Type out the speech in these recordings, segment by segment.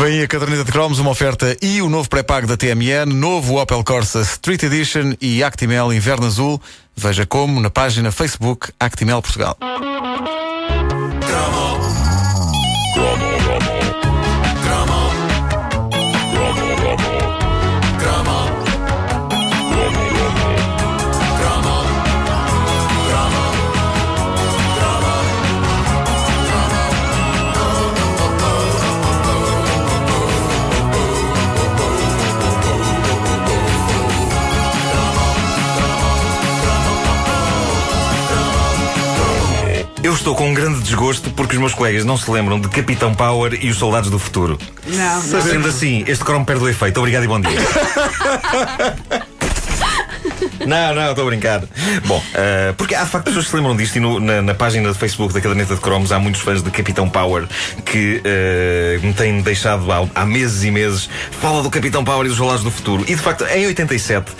Vem a caderneta de cromos, uma oferta e o novo pré-pago da TMN, novo Opel Corsa Street Edition e Actimel Inverno Azul. Veja como na página Facebook Actimel Portugal. Eu estou com um grande desgosto porque os meus colegas não se lembram de Capitão Power e os Soldados do Futuro. Não, não. Sendo assim, este cromo perde o efeito. Obrigado e bom dia. Não, não, estou a brincar. Bom, eh, porque há de facto pessoas que se lembram disto e no- na, na página de Facebook da Caderneta de Cromos há muitos fãs de Capitão Power que eh, me têm deixado há, há meses e meses fala do Capitão Power e dos Soldados do Futuro. E de facto, em 87,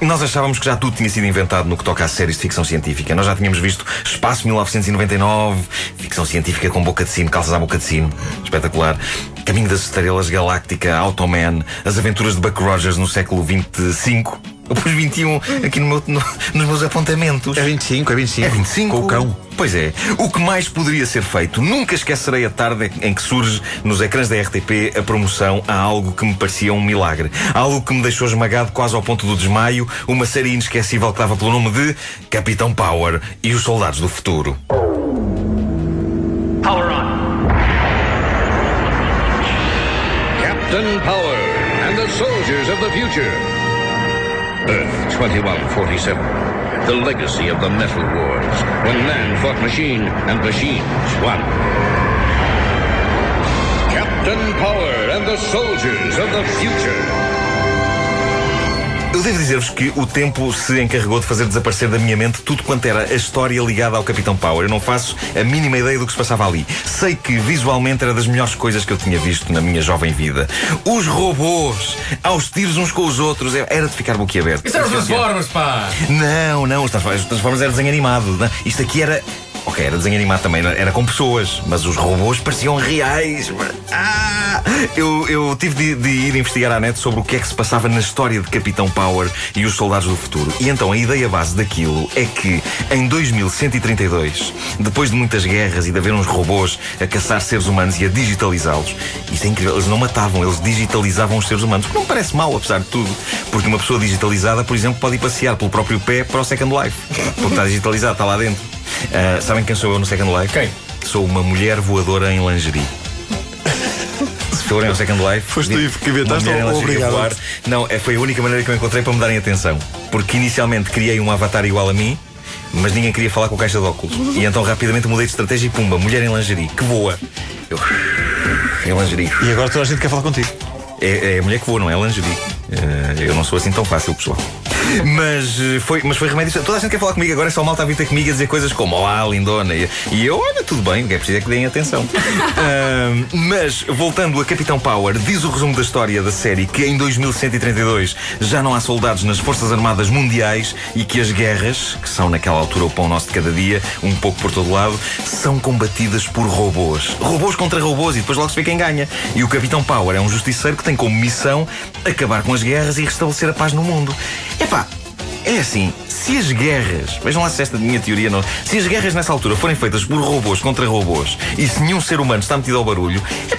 nós achávamos que já tudo tinha sido inventado no que toca a séries de ficção científica. Nós já tínhamos visto Espaço 1999, ficção científica com boca de sino, calças à boca de sino, espetacular. Caminho das Estrelas, Galáctica, Automan, As Aventuras de Buck Rogers no século 25. Eu pus 21 aqui no meu- no- nos meus apontamentos. É 25, é 25. É 25. Com o cão. Pois é. O que mais poderia ser feito? Nunca esquecerei a tarde em que surge nos ecrãs da RTP a promoção a algo que me parecia um milagre. Algo que me deixou esmagado quase ao ponto do desmaio. Uma série inesquecível que dava pelo nome de Capitão Power e os Soldados do Futuro. Power on. Captain Power and the soldiers of the future. Earth 2147. The legacy of the Metal Wars, when man fought machine and machines won. Captain Power and the soldiers of the future. Eu devo dizer-vos que o tempo se encarregou de fazer desaparecer da minha mente tudo quanto era a história ligada ao Capitão Power. Eu não faço a mínima ideia do que se passava ali. Sei que visualmente era das melhores coisas que eu tinha visto na minha jovem vida. Os robôs, aos tiros uns com os outros, era de ficar boquiaberto. Isso eram os Transformers, pá! Não, não, os Transformers, os Transformers era desenho animado. não? Isto aqui era. Ok, era desenho animado também, era- era com pessoas, mas os robôs pareciam reais. Ah! Eu, eu tive de, de ir investigar à net sobre o que é que se passava na história de Capitão Power e os Soldados do Futuro. E então a ideia base daquilo é que em 2132, depois de muitas guerras e de haver uns robôs a caçar seres humanos e a digitalizá-los, isto é incrível, eles não matavam, eles digitalizavam os seres humanos, o que não me parece mal, apesar de tudo, porque uma pessoa digitalizada, por exemplo, pode ir passear pelo próprio pé para o Second Life, porque está digitalizado, está lá dentro. Ah, sabem quem sou eu no Second Life? Quem? Sou uma mulher voadora em lingerie. Se forem ao Second Life. Foste tu que inventaste em ou obrigado? voar. Não, é- foi a única maneira que eu encontrei para me darem atenção. Porque inicialmente criei um avatar igual a mim, mas ninguém queria falar com a caixa de óculos. E então rapidamente mudei de estratégia e pumba, mulher em lingerie, que voa. Eu. Em lingerie. E agora toda a gente quer falar contigo. É, é a mulher que voa, não é lingerie. Eh, eu não sou assim tão fácil, pessoal. Mas eh, foi, mas foi remédio. Toda a gente quer falar comigo, agora é só malta a vir ter comigo a dizer coisas como Olá, lindona. E, e eu, olha, tudo bem, o que é preciso é que deem atenção. Ahm, mas, voltando a Capitão Power, diz o resumo da história da série que em 2132 já não há soldados nas Forças Armadas Mundiais e que as guerras, que são naquela altura o pão nosso de cada dia, um pouco por todo lado, são combatidas por robôs. Robôs contra robôs e depois logo se vê quem ganha. E o Capitão Power é um justiceiro que tem como missão acabar com as guerras e restabelecer a paz no mundo. Epá, é assim, se as guerras, vejam lá se esta minha teoria não. Se as guerras nessa altura forem feitas por robôs contra robôs e se nenhum ser humano está metido ao barulho, é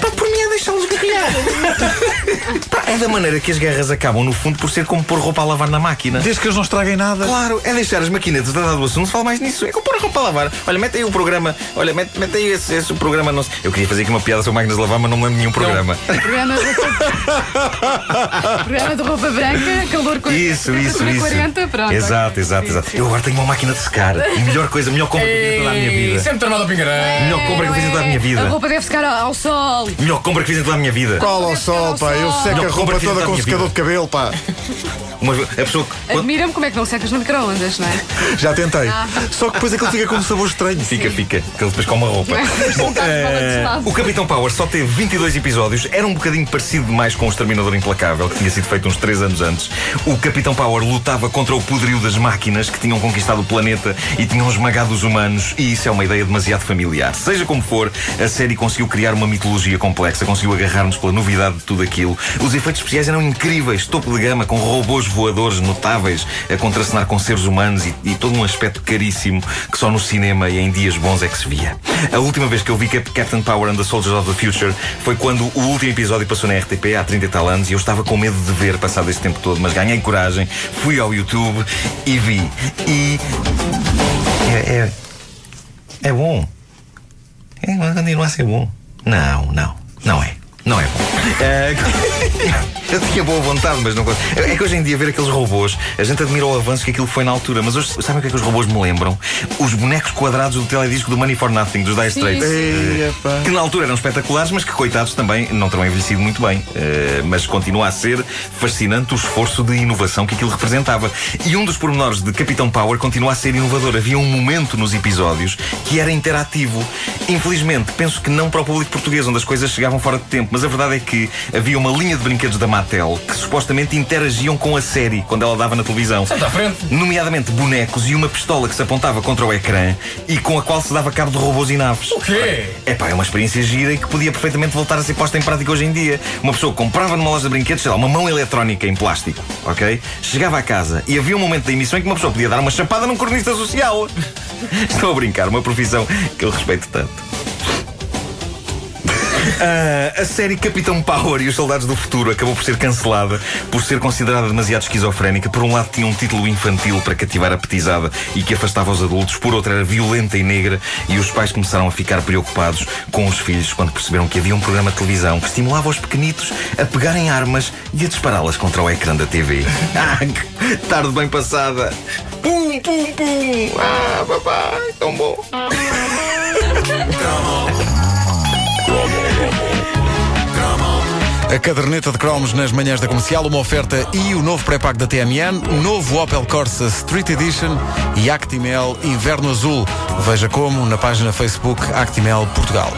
Pá, é da maneira que as guerras acabam, no fundo, por ser como pôr roupa a lavar na máquina. Desde que eles não estraguem nada. Claro, é deixar as maquinetas a dado o assunto, se fala mais nisso. É como pôr a roupa a lavar. Olha, mete aí o programa. Olha, mete, mete aí esse, esse programa. Não. Eu queria fazer aqui uma piada sobre máquinas de lavar, mas não me lembro nenhum programa. Programa de roupa, programa de roupa branca, calor 40. Isso, isso, isso. 40, pronto. Exato, exato, exato. Eu agora tenho uma máquina de secar. Melhor coisa, melhor compra que eu fiz em toda a minha vida. Sempre tornado a pingarão. Melhor compra que eu fiz em toda a minha A vida. roupa deve ficar ao ao sol. Melhor compra que fiz em toda a minha vida. Qual ao sol, pá? Eu seco a Melhor compra roupa toda da com secador de cabelo, pá. Uma, a pessoa que. quando- Admira-me como é que não secas no micro-ondas, não é? Já tentei. Só que depois aquilo fica com um sabor estranho. Fica, fica, que ele depois come a roupa. Bom, gelado. o Capitão Power só teve 22 episódios, era um bocadinho parecido demais com o Exterminador Implacável, que tinha sido feito uns 3 anos antes. O Capitão Power lutava contra o poderio das máquinas que tinham conquistado o planeta e tinham esmagado os humanos, e isso é uma ideia demasiado familiar. Seja como for, a série conseguiu criar uma mitologia complexa, conseguiu agarrar-nos pela novidade de tudo aquilo. Os efeitos especiais eram incríveis, topo de gama, com robôs voadores notáveis a contracenar com seres humanos e, e todo um aspecto caríssimo que só no cinema e em dias bons é que se via. A última vez que eu vi Cap- Captain Power and the Soldiers of the Future foi quando o último episódio passou na RTP há 30 e tal anos e eu estava com medo de ver passado este tempo todo, mas ganhei coragem, fui ao YouTube e vi. E. É. É, é bom. É, continua a ser bom. Não, não, não é. Não é bom. É, eu tinha boa vontade, mas não consigo. É que hoje em dia ver aqueles robôs, a gente admira o avanço que aquilo foi na altura, mas hoje sabem o que é que os robôs me lembram? Os bonecos quadrados do teledisco do Money for Nothing, dos Dire Straits. Ei, epá. Que na altura eram espetaculares, mas que coitados também não terão envelhecido muito bem. Eh, mas continua a ser fascinante o esforço de inovação que aquilo representava. E um dos pormenores de Capitão Power continua a ser inovador. Havia um momento nos episódios que era interativo. Infelizmente, penso que não para o público português, onde as coisas chegavam fora de tempo, mas a verdade é que havia uma linha de brinquedos da Mattel que supostamente interagiam com a série quando ela dava na televisão. Senta à frente. Nomeadamente bonecos e uma pistola que se apontava contra o ecrã e com a qual se dava cabo de robôs e naves. O quê? É pá, é uma experiência gira e que podia perfeitamente voltar a ser posta em prática hoje em dia. Uma pessoa comprava numa loja de brinquedos, sei lá, uma mão eletrónica em plástico, ok? Chegava à casa e havia um momento da emissão em que uma pessoa podia dar uma chapada num cronista social. Estou a brincar, uma profissão que eu respeito tanto. Ah, a série Capitão Power e os Soldados do Futuro acabou por ser cancelada por ser considerada demasiado esquizofrénica. Por um lado, tinha um título infantil para cativar a petizada e que afastava os adultos, por outro, era violenta e negra. E os pais começaram a ficar preocupados com os filhos quando perceberam que havia um programa de televisão que estimulava os pequenitos a pegarem armas e a dispará-las contra o ecrã da TV. Ah, tarde bem passada! Pum, pum, pum! Ah, papai, tão bom! A caderneta de cromos nas manhãs da comercial, uma oferta e o novo pré-pago da TMN, novo Opel Corsa Street Edition e Actimel Inverno Azul. Veja como na página Facebook Actimel Portugal.